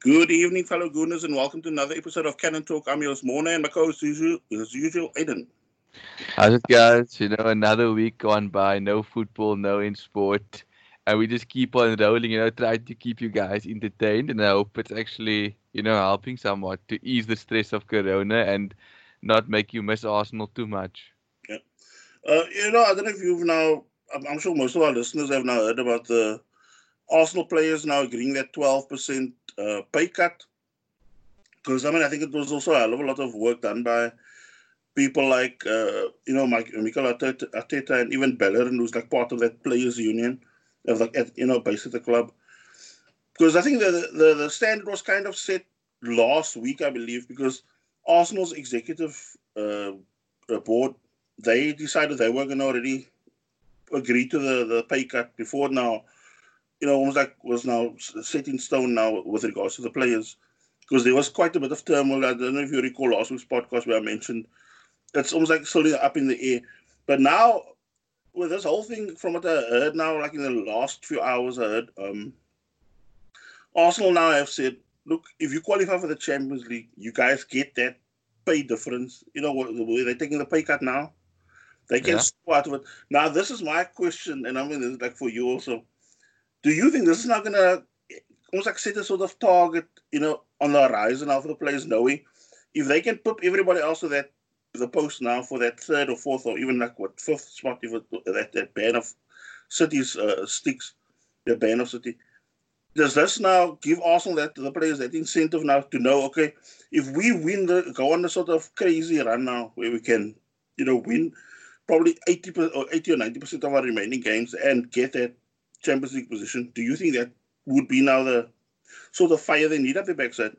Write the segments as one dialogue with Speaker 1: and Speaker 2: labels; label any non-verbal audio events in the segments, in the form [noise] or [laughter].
Speaker 1: Good evening, fellow Gooners, and welcome to another episode of Cannon Talk. I'm yours, Mona, and my co-host usual, as usual, Aiden.
Speaker 2: How's it, guys? You know, another week gone by, no football, no in sport, and we just keep on rolling. You know, trying to keep you guys entertained, and I hope it's actually, you know, helping somewhat to ease the stress of Corona and not make you miss Arsenal too much.
Speaker 1: Yeah. Uh, you know, I don't know if you've now. I'm, I'm sure most of our listeners have now heard about the Arsenal players now agreeing that 12% uh, pay cut. Because, I mean, I think it was also a lot of work done by people like, uh, you know, Mike, Mikel Arteta, and even Bellerin, who's like part of that players' union, of like, at, you know, based at the club. Because I think the, the, the standard was kind of set last week, I believe, because Arsenal's executive uh, board, they decided they were going to already agree to the, the pay cut before now you know, almost like was now set in stone now with regards to the players. Because there was quite a bit of turmoil. I don't know if you recall last week's podcast where I mentioned it's almost like still up in the air. But now, with this whole thing, from what I heard now, like in the last few hours, I heard um, Arsenal now have said, look, if you qualify for the Champions League, you guys get that pay difference. You know, where they're taking the pay cut now. They can yeah. out of it. Now, this is my question, and I mean, this is like for you also do you think this is not going to almost like set a sort of target, you know, on the horizon for the players knowing if they can put everybody else to that the post now for that third or fourth or even like what fifth spot if that that ban of cities uh, sticks, the ban of city. Does this now give Arsenal that the players that incentive now to know okay if we win the go on the sort of crazy run now where we can you know win probably eighty or eighty or ninety percent of our remaining games and get that Champions League position, do you think that would be now the sort of fire they need at the backside?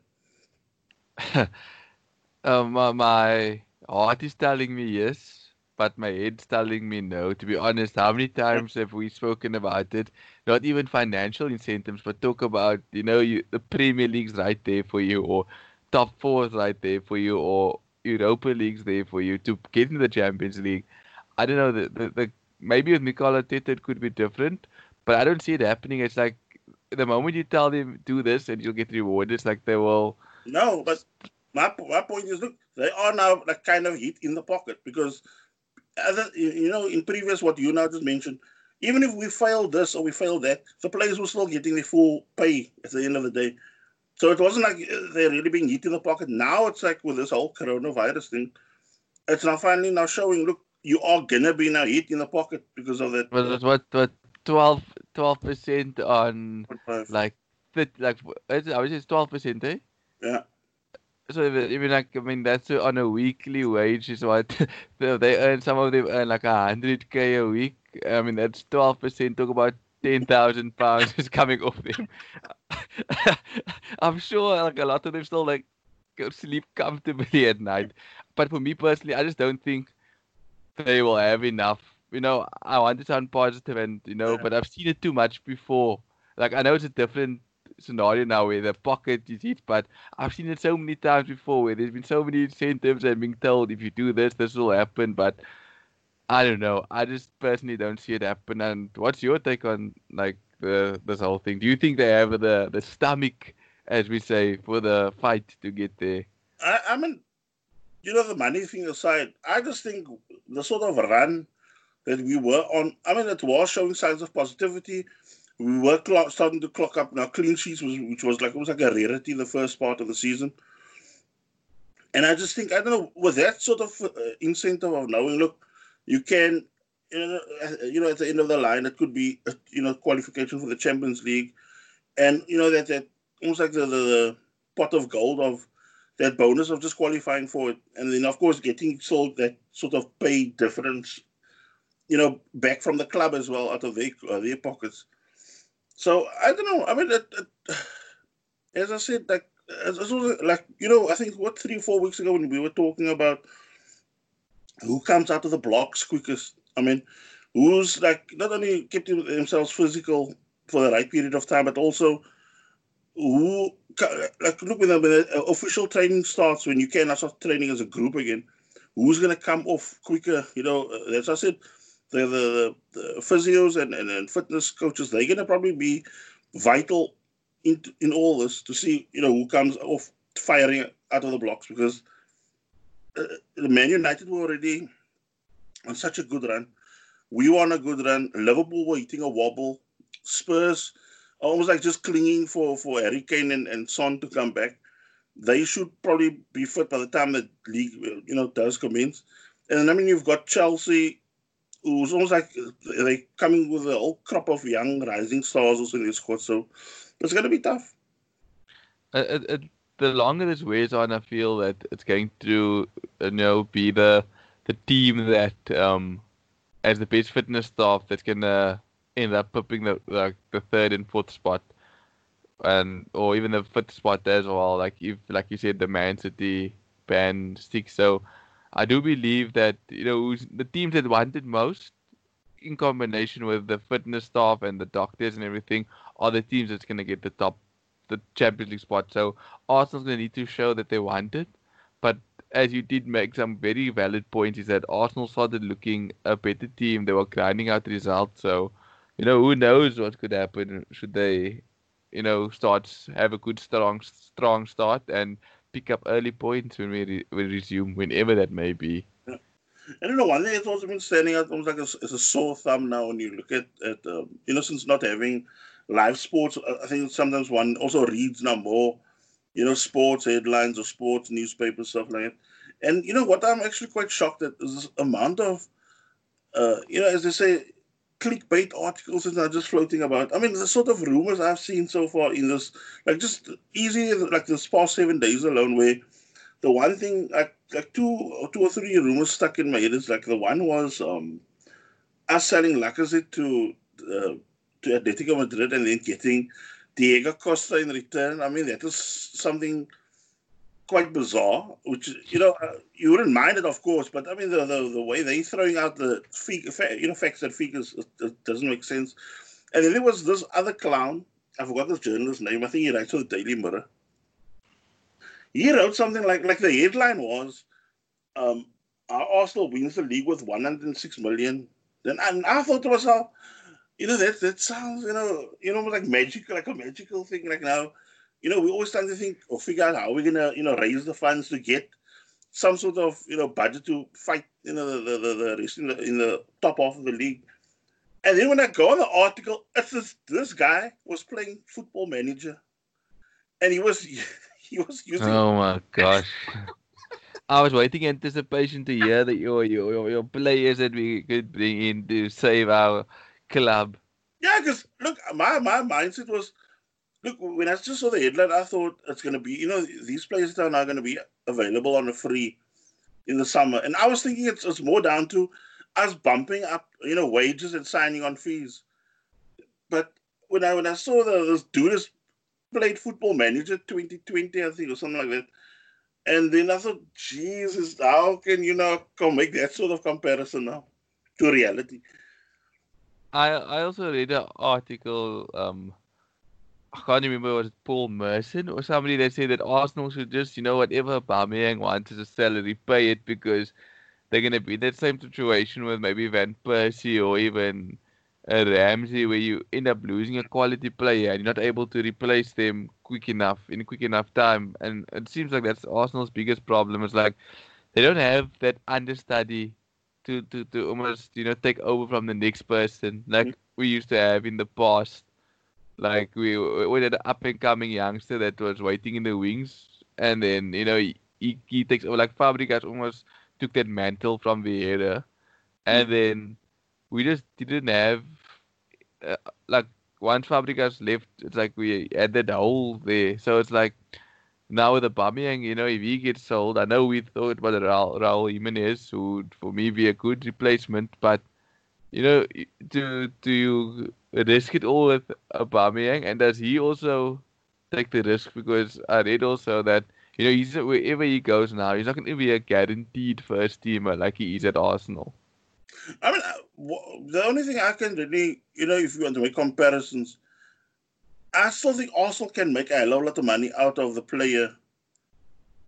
Speaker 1: [laughs]
Speaker 2: um, my heart is telling me yes, but my head's telling me no. To be honest, how many times have we spoken about it? Not even financial incentives, but talk about you know you, the Premier League's right there for you, or top four is right there for you, or Europa League's there for you to get into the Champions League. I don't know the the, the maybe with Mikel Arteta it could be different, but I don't see it happening. It's like the moment you tell them do this and you'll get rewarded, it's like they will.
Speaker 1: No, but my my point is, look, they are now like kind of hit in the pocket because, other, you know, in previous what you now just mentioned, even if we fail this or we fail that, the players were still getting their full pay at the end of the day. So it wasn't like uh, they're really being hit in the pocket. Now it's like with this whole coronavirus thing, it's now finally now showing. Look, you are gonna be now hit in the pocket because of that.
Speaker 2: But what what 12 percent on like 30, like I was just twelve percent, eh?
Speaker 1: Yeah.
Speaker 2: So even like I mean that's on a weekly wage is what [laughs] they earn. Some of them earn like a hundred k a week. I mean that's twelve percent. Talk about ten thousand pounds [laughs] is coming off them. [laughs] I'm sure like a lot of them still like go sleep comfortably at night. But for me personally, I just don't think they will have enough you know, I want to sound positive and you know, yeah. but I've seen it too much before. Like I know it's a different scenario now where the pocket is hit, but I've seen it so many times before where there's been so many incentives and being told if you do this, this will happen. But I don't know. I just personally don't see it happen. And what's your take on like the this whole thing? Do you think they have the the stomach, as we say, for the fight to get there?
Speaker 1: I, I mean, you know, the money thing aside, I just think the sort of run that we were on. I mean, it was showing signs of positivity. We were clock, starting to clock up now clean sheets, was, which was like almost like a rarity in the first part of the season. And I just think I don't know with that sort of uh, incentive of knowing, look, you can, you know, uh, you know, at the end of the line, it could be, a, you know, qualification for the Champions League, and you know that that almost like the, the pot of gold of that bonus of just qualifying for it, and then of course getting sold that sort of pay difference you know, back from the club as well out of their uh, their pockets. So I don't know. I mean, it, it, [sighs] as I said, like as, like you know, I think what three or four weeks ago when we were talking about who comes out of the blocks quickest. I mean, who's like not only kept themselves physical for the right period of time, but also who like look when the, the official training starts when you can start training as a group again. Who's gonna come off quicker? You know, uh, as I said, the the, the physios and, and, and fitness coaches, they're going to probably be vital in in all this to see you know who comes off firing out of the blocks because uh, the Man United were already on such a good run. We were on a good run. Liverpool were hitting a wobble. Spurs almost like just clinging for for Harry Kane and, and Son to come back. They should probably be fit by the time the league you know does commence. And I mean you've got Chelsea who's almost like uh, they coming with a whole crop of young rising stars also in this squad. So it's going to be tough.
Speaker 2: It, it, the longer this wears on, I feel that it's going to you know be the the team that um has the best fitness staff that's gonna end up pipping the like the third and fourth spot, and or even the fifth spot as well. Like if like you said, the Man City band six. So I do believe that you know the teams that wanted most, in combination with the fitness staff and the doctors and everything, are the teams that's going to get the top, the Champions League spot. So Arsenal's going to need to show that they want it. But as you did make some very valid points, is that Arsenal started looking a better team. They were grinding out results. So you know who knows what could happen should they, you know, start have a good strong strong start and pick up early points when we, re- we resume, whenever that may be.
Speaker 1: Yeah. I don't know. One thing that's also been standing out almost like a, it's a sore thumb now when you look at at um, you since not having live sports, I think sometimes one also reads now more, you know, sports headlines or sports newspapers stuff like that. And you know what? I'm actually quite shocked at is this amount of, uh, you know, as they say, clickbait articles that are just floating about. I mean, the sort of rumors I've seen so far in this, like just easy, like this past seven days alone, where the one thing, like, like two, two or three rumors stuck in my head is like the one was um, us selling Lacazette to uh, to Atletico Madrid and then getting Diego Costa in return. I mean, that is something quite bizarre, which you know uh, you wouldn't mind it, of course, but I mean the the, the way they throwing out the fig, you know facts and figures doesn't make sense. And then there was this other clown. I forgot the journalist's name. I think he writes for the Daily Mirror. He wrote something like like the headline was, um, "Arsenal wins the league with 106 million. Then and I thought to myself, you know that that sounds you know you know like magical like a magical thing like now you know, we always trying to think or figure out how we're gonna, you know, raise the funds to get some sort of, you know, budget to fight, you know, the the, the race in the in the top half of the league. And then when I go on the article, it's this this guy was playing football manager, and he was [laughs] he was using.
Speaker 2: Oh my gosh. I was waiting anticipation to hear that your your your players that we could bring in to save our club.
Speaker 1: Yeah, because look, my my mindset was look, when I just saw the headline, I thought it's going to be, you know, these places are now going to be available on a free in the summer. And I was thinking it's, it's more down to us bumping up, you know, wages and signing on fees. But when I when I saw the, this dude has played football manager 2020, I think, or something like that. And then I thought, Jesus, how can you now come make that sort of comparison now to reality?
Speaker 2: I I also read an article um I can't remember was it Paul Merson or somebody that said that Arsenal should just, you know, whatever Aubameyang wants as a salary, pay it because they're going to be in that same situation with maybe Van Persie or even a Ramsey where you end up losing a quality player and you're not able to replace them quick enough in quick enough time. And it seems like that's Arsenal's biggest problem. It's like they don't have that understudy to, to, to almost, you know, take over from the next person like mm-hmm. we used to have in the past like we we had an up and coming youngster that was waiting in the wings, and then you know he he takes over. Like Fabregas almost took that mantle from Vieira, and mm. then we just didn't have uh, like once Fabregas left, it's like we had that hole there. So it's like now with the Aubameyang, you know, if he gets sold, I know we thought about Raul, Raul Jimenez, who would for me be a good replacement, but you know, do do you risk it all with Aubameyang, and does he also take the risk? Because I read also that you know he's wherever he goes now, he's not going to be a guaranteed first teamer like he is at Arsenal.
Speaker 1: I mean, uh, the only thing I can really, you know, if you want to make comparisons, I still think Arsenal can make a lot of money out of the player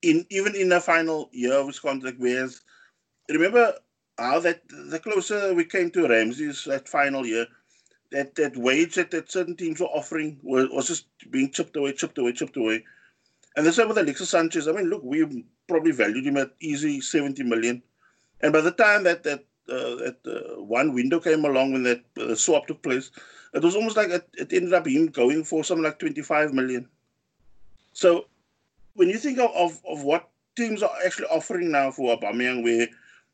Speaker 1: in even in the final year of his contract. Whereas, remember how that the closer we came to Ramsey's that final year, that that wage that, that certain teams were offering was, was just being chipped away, chipped away, chipped away. And the same with Alexis Sanchez. I mean, look, we probably valued him at easy 70 million. And by the time that that uh, that uh, one window came along when that uh, swap took place, it was almost like it, it, ended up him going for something like 25 million. So when you think of, of, of what teams are actually offering now for Aubameyang, where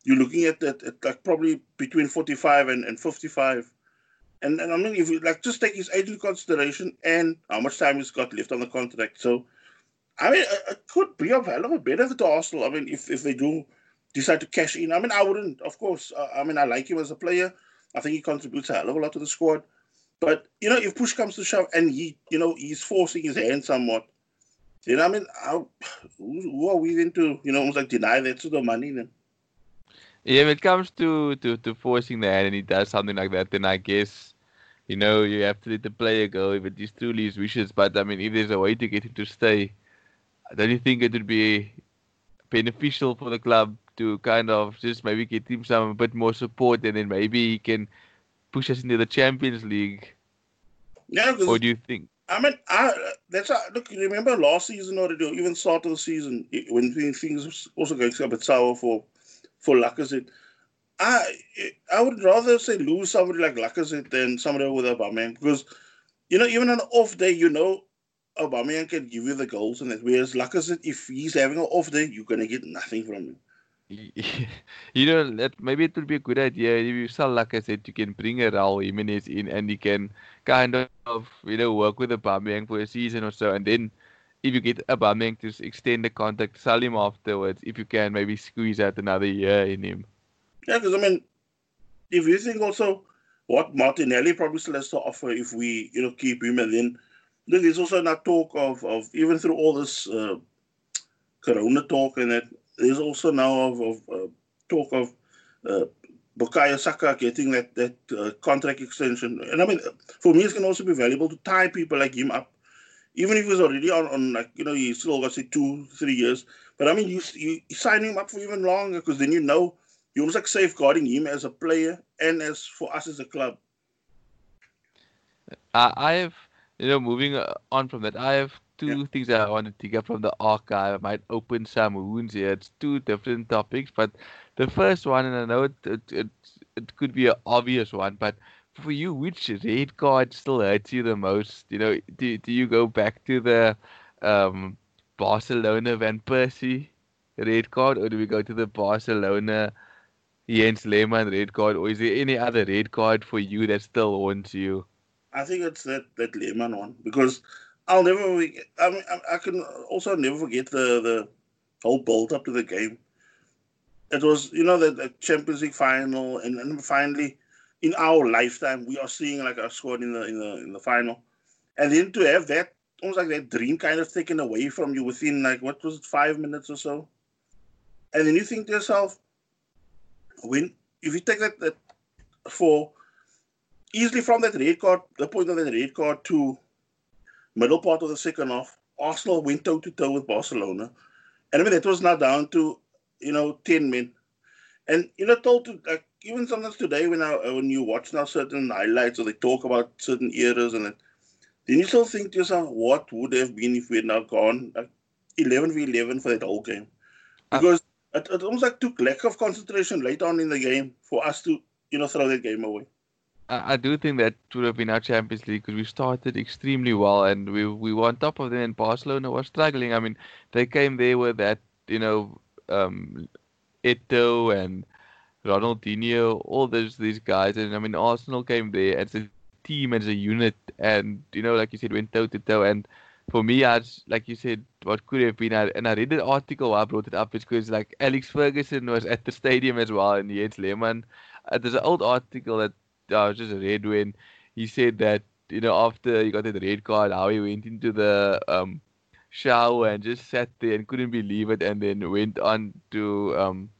Speaker 1: you're looking at that at like probably between 45 and, and 55. And, and I mean, if you like just take his age into consideration and how much time he's got left on the contract. So, I mean, it, could be a hell of a benefit to Arsenal. I mean, if, if they do decide to cash in. I mean, I wouldn't, of course. Uh, I mean, I like him as a player. I think he contributes a hell of a lot to the squad. But you know, if push comes to shove, and he, you know, he's forcing his hand somewhat, then I mean, how, who are we then to, you know, almost like deny that to the money then?
Speaker 2: Yeah, if it comes to, to, to forcing the hand and he does something like that, then I guess, you know, you have to let the player go if it is truly his wishes. But I mean, if there's a way to get him to stay, don't you think it would be beneficial for the club to kind of just maybe get him some a bit more support and then maybe he can push us into the Champions League?
Speaker 1: Yeah,
Speaker 2: or do you think?
Speaker 1: I mean, I, that's a, look. Remember last season already, even start of the season when things also going a bit sour for for Lacazette. I I would rather say lose somebody like Lacazette than somebody with Aubameyang because you know even on an off day, you know Aubameyang can give you the goals and that. Whereas Lacazette, if he's having an off day, you're gonna get nothing from him. [laughs]
Speaker 2: you know, that maybe it would be a good idea if you sell Lacazette, you can bring a Raul Jimenez in and he can kind of, you know, work with Aubameyang for a season or so, and then if you get Aubameyang to extend the contract, sell him afterwards. If you can, maybe squeeze out another year in him.
Speaker 1: Yeah, because I mean, if you think also what Martinelli probably still has to offer if we, you know, keep him, and then there's also not talk of, of even through all this uh, Corona talk and that, there's also now of, of uh, talk of uh, Bukayo Saka getting that that uh, contract extension, and I mean, for me, it's going to also be valuable to tie people like him up, even if he's already on, on like you know he's still got say two three years. But I mean, you you, you sign him up for even longer because then you know you're almost like safeguarding him as a player and as for us as a club.
Speaker 2: I have you know, moving uh, on from that, I have two yeah. things that I want to take up from the archive. I might open some wounds here. It's two different topics, but the first one, and I know it it it, it could be an obvious one, but for you, which red card still hurts you the most? You know, do do you go back to the um, Barcelona Van Persie red card, or do we go to the Barcelona Jens Lehmann red card, or is there any other red card for you that still haunts you?
Speaker 1: I think it's that that Lehmann one because I'll never. I mean, I, can also never forget the the whole build up to the game. It was you know the Champions League final, and then finally, in our lifetime, we are seeing like a squad in the in the in the final, and then to have that almost like that dream kind of taken away from you within like what was it five minutes or so, and then you think to yourself, when if you take that that for easily from that red card, the point of that red card to middle part of the second half, Arsenal went toe to toe with Barcelona. And I mean, it was now down to, you know, 10 men. And, you know, told to, like, even sometimes today when I, when you watch now certain highlights or they talk about certain eras and then you still think to yourself, what would have been if we had now gone like 11 v 11 for that whole game? Uh, because uh, it, it almost like took lack of concentration late on in the game for us to, you know, throw that game away.
Speaker 2: I, I do think that would have been our Champions League because we started extremely well and we we were on top of them. And Barcelona was struggling. I mean, they came there with that you know um, Eto'o and Ronaldinho, all those these guys, and I mean Arsenal came there as a team, as a unit, and you know, like you said, went toe to toe. And for me, as like you said, what could have been, and I read an article I brought it up, because like Alex Ferguson was at the stadium as well, and Jens Lehmann. Uh, there's an old article that uh, just read when he said that you know after he got the red card, how he went into the um, shower and just sat there and couldn't believe it, and then went on to um,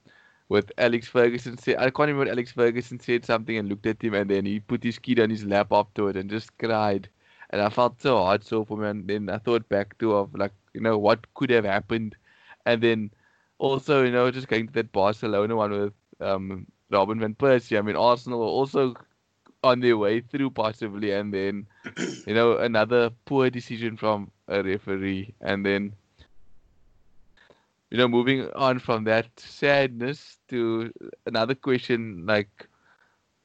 Speaker 2: with Alex Ferguson said I can't remember Alex Ferguson said something and looked at him and then he put his kid on his lap afterward and just cried. And I felt so hard so for me and then I thought back to of like, you know, what could have happened and then also, you know, just going to that Barcelona one with um Robin van Persie. I mean Arsenal were also on their way through possibly, and then you know another poor decision from a referee, and then you know moving on from that sadness to another question like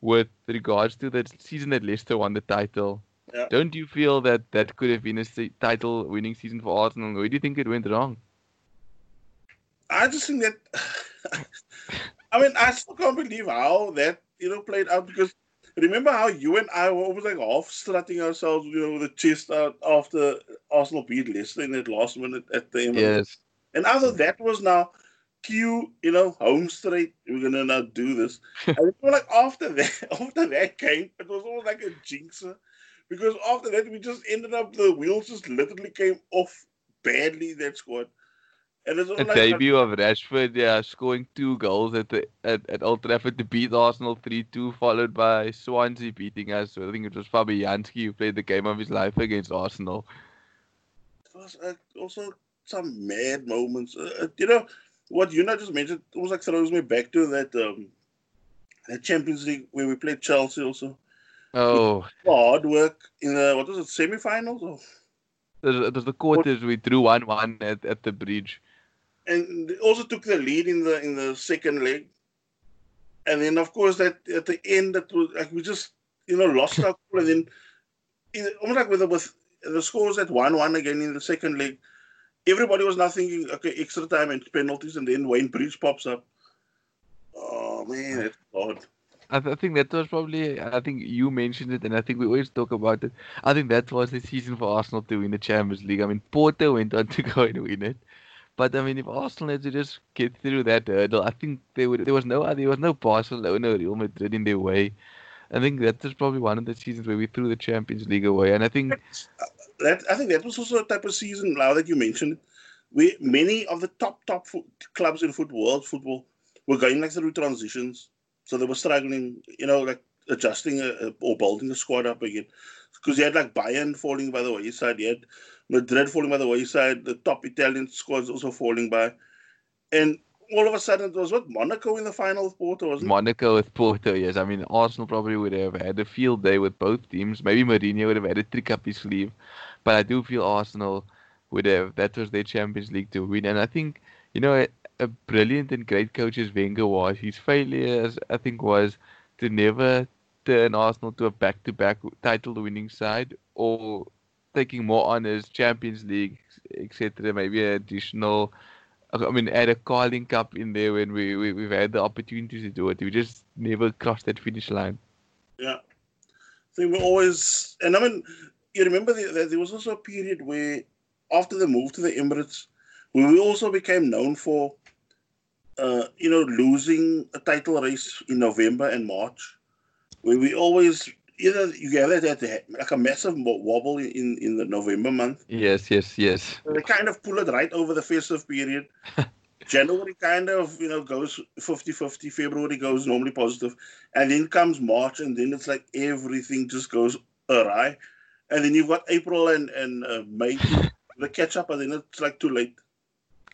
Speaker 2: with regards to the season that Leicester won the title.
Speaker 1: Yeah.
Speaker 2: Don't you feel that that could have been a title winning season for Arsenal? Where do you think it went wrong?
Speaker 1: I just think that. [laughs] I mean, I still can't believe how that you know played out because remember how you and I were almost like half strutting ourselves, you know, with the chest out after Arsenal beat Leicester in that last minute at the end.
Speaker 2: Yes.
Speaker 1: And after that was now cue, you know, home straight. We're gonna now do this. [laughs] and it was like after that, [laughs] after that game, it was almost like a jinxer. Because after that, we just ended up the wheels just literally came off badly that squad. And it's
Speaker 2: The
Speaker 1: like
Speaker 2: debut of Rashford, yeah, scoring two goals at the at, at Old Trafford to beat Arsenal three two, followed by Swansea beating us. So I think it was Fabianski who played the game of his life against Arsenal.
Speaker 1: it was uh, also some mad moments. Uh, uh, you know what you know just mentioned was like throws me back to that um that Champions League where we played Chelsea also.
Speaker 2: Oh,
Speaker 1: Hard work in the what was it semi-finals?
Speaker 2: It was, the quarters we drew one one at, at the bridge.
Speaker 1: and also took the lead in the in the second leg. And then of course that at the end that was like we just you know lost our [laughs] cool and then in, almost like with the, with the scores at one one again in the second leg, everybody was now thinking okay extra time and penalties and then Wayne Bridge pops up. Oh man, that's hard.
Speaker 2: I, th- I think that was probably. I think you mentioned it, and I think we always talk about it. I think that was the season for Arsenal to win the Champions League. I mean, Porto went on to [laughs] go and win it, but I mean, if Arsenal had to just get through that hurdle, I think they would. There was no. There was no Barcelona, or no Real Madrid in their way. I think that was probably one of the seasons where we threw the Champions League away, and I think
Speaker 1: that I think that was also a type of season now that you mentioned where many of the top top fo- clubs in football, world football, were going like through transitions, so they were struggling, you know, like adjusting a, a- or building the squad up again, because you had like Bayern falling by the wayside, you had Madrid falling by the wayside, the top Italian squads also falling by, and all of a sudden it was what Monaco in the final of Porto, wasn't?
Speaker 2: Monaco with Porto, yes. I mean, Arsenal probably would have had a field day with both teams. Maybe Mourinho would have had a trick up his sleeve, but I do feel Arsenal would have. That was their Champions League to win, and I think you know a, brilliant and great coach as Wenger was. His failures, I think, was to never turn Arsenal to a back-to-back title-winning side or taking more on as Champions League, etc. Maybe an additional. I mean, add a Carling Cup in there when we, we we've had the opportunity to do it. We just never crossed that finish line.
Speaker 1: Yeah. I think we're always, and I mean, you remember that there was also a period where, after the move to the Emirates, where we also became known for, uh, you know, losing a title race in November and March, where we always either you that, that like a massive wobble in in the November month.
Speaker 2: Yes, yes, yes.
Speaker 1: They kind of pull it right over the festive period. [laughs] January kind of, you know, goes 50-50. February goes normally positive. And then comes March, and then it's like everything just goes awry. And then you've got April and, and uh, May [laughs] the catch up, and then it's like too late.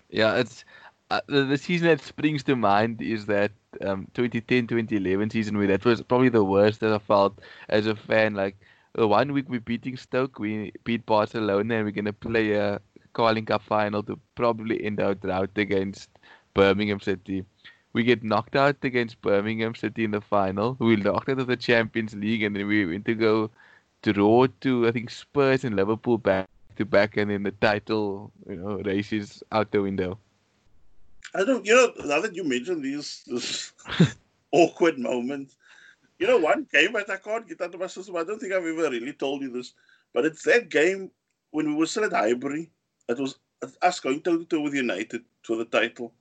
Speaker 2: Yeah, it's uh, the, the season that springs to mind is that um 2010-2011 season where that was probably the worst that I felt as a fan. Like uh, one week we're beating Stoke, we beat Barcelona, and we're gonna play a Carling Cup final to probably end our drought against Birmingham City. We get knocked out against Birmingham City in the final. We knocked out of the Champions League, and then we went to go draw to I think Spurs and Liverpool back to back, and then the title, you know, race is out the window.
Speaker 1: I don't, you know, now that you mentioned these this [laughs] awkward moments, you know, one game that I can't get out of my system, I don't think I've ever really told you this, but it's that game when we were still at Highbury. It was us going toe to toe with United for the title.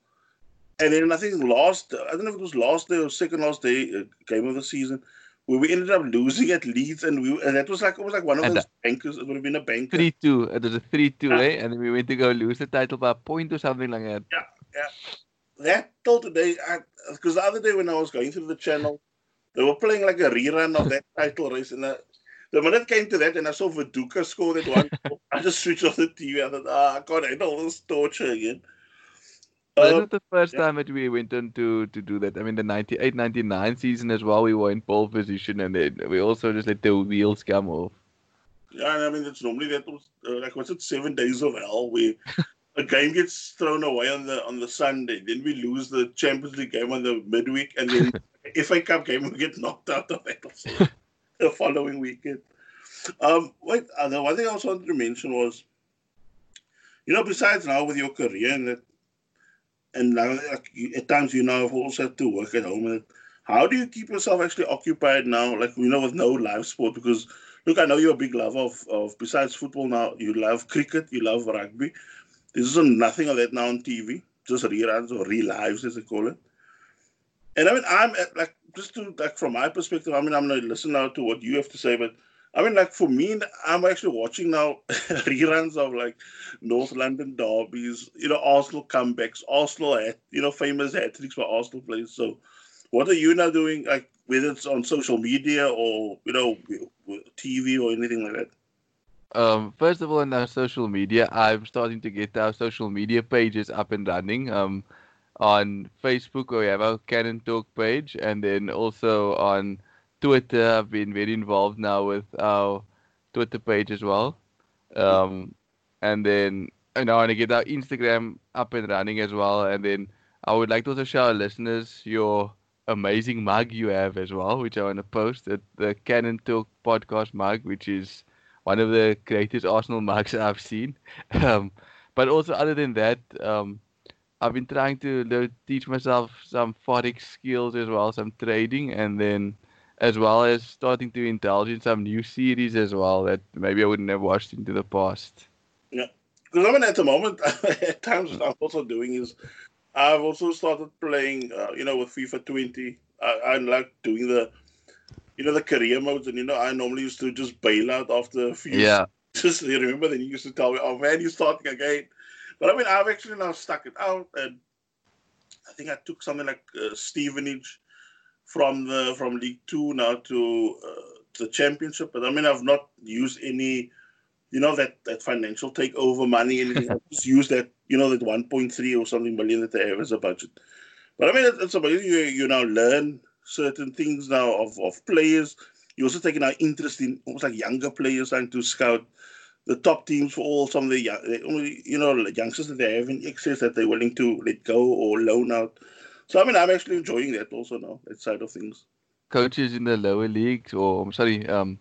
Speaker 1: And then I think last, I don't know if it was last day or second last day, uh, game of the season, we ended up losing at Leeds, and we and that was like it was like one of
Speaker 2: And
Speaker 1: those bankers. It would have been a banker.
Speaker 2: Three two. It was a three two,
Speaker 1: Yeah.
Speaker 2: eh? And then we went to go lose the title by a point or something like that. Yeah, yeah.
Speaker 1: That till today, because the other day when I was going through the channel, they were playing like a rerun of that [laughs] title race, and I, the minute it came to that, and I saw Viduka score that one, [laughs] I just switched off the TV. I thought, ah, god, I handle this torture again.
Speaker 2: Well, not the first yeah. time that we went on to, to do that. I mean, the 98 99 season as well, we were in pole position and then we also just let the wheels come off.
Speaker 1: Yeah, and I mean, it's normally that was uh, like, what's it, seven days of hell where a game gets thrown away on the on the Sunday. Then we lose the Champions League game on the midweek, and then [laughs] FA Cup game we get knocked out of it [laughs] the following weekend. Um, wait, uh, the one thing I also wanted to mention was, you know, besides now with your career and that, and like, at times you now have also had to work at home. And how do you keep yourself actually occupied now, like you know, with no live sport? Because look, I know you're a big lover of, of besides football now, you love cricket, you love rugby. There's nothing of that now on TV, just reruns or relives as they call it. And I mean, I'm like just to like from my perspective. I mean, I'm gonna listen now to what you have to say, but I mean, like for me, I'm actually watching now [laughs] reruns of like North London derbies, you know, Arsenal comebacks, Arsenal, you know, famous hat tricks for Arsenal players. So, what are you now doing? Like whether it's on social media or you know, TV or anything like that.
Speaker 2: Um, first of all, on our social media, I'm starting to get our social media pages up and running. Um, on Facebook, we have our Cannon Talk page, and then also on Twitter, I've been very involved now with our Twitter page as well. Um, and then I now want to get our Instagram up and running as well. And then I would like to also show our listeners your amazing mug you have as well, which I want to post at the Cannon Talk podcast mug, which is one of the greatest Arsenal mugs [laughs] I've seen. Um, but also, other than that, um, I've been trying to teach myself some forex skills as well, some trading, and then as well as starting to indulge in some new series as well that maybe I wouldn't have watched into the past.
Speaker 1: Yeah, because I mean, at the moment, [laughs] at times what I'm also doing is I've also started playing, uh, you know, with FIFA 20. I, I like doing the you know the career modes, and you know I normally used to just bail out after a few.
Speaker 2: Yeah. [laughs]
Speaker 1: Just you remember, then you used to tell me, "Oh man, you're starting again." But I mean, I've actually now stuck it out, and I think I took something like uh, Stevenage from the from League Two now to uh, the Championship. But I mean, I've not used any, you know, that that financial takeover money. Anything. Just used that, you know, that 1.3 or something million that they have as a budget. But I mean, it's amazing. You, you now learn certain things now of, of players. You're also taking an interest in almost like younger players trying to scout the top teams for all some of the young, you know youngsters that they have in excess that they're willing to let go or loan out. So I mean, I'm actually enjoying that also now that side of things.
Speaker 2: Coaches in the lower leagues, or I'm sorry, um,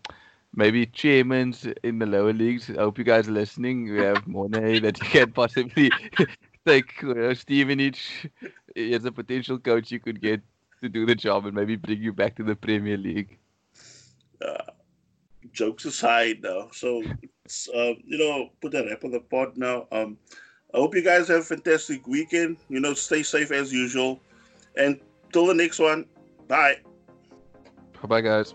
Speaker 2: maybe chairmen in the lower leagues. I hope you guys are listening. We have Monet that you can possibly [laughs] take uh, Stevenage as a potential coach you could get to do the job and maybe bring you back to the Premier League.
Speaker 1: Uh, jokes aside, now, so uh, you know, put a wrap on the pod now. Um, I hope you guys have a fantastic weekend. You know, stay safe as usual, and till the next one. Bye.
Speaker 2: Bye, bye, guys.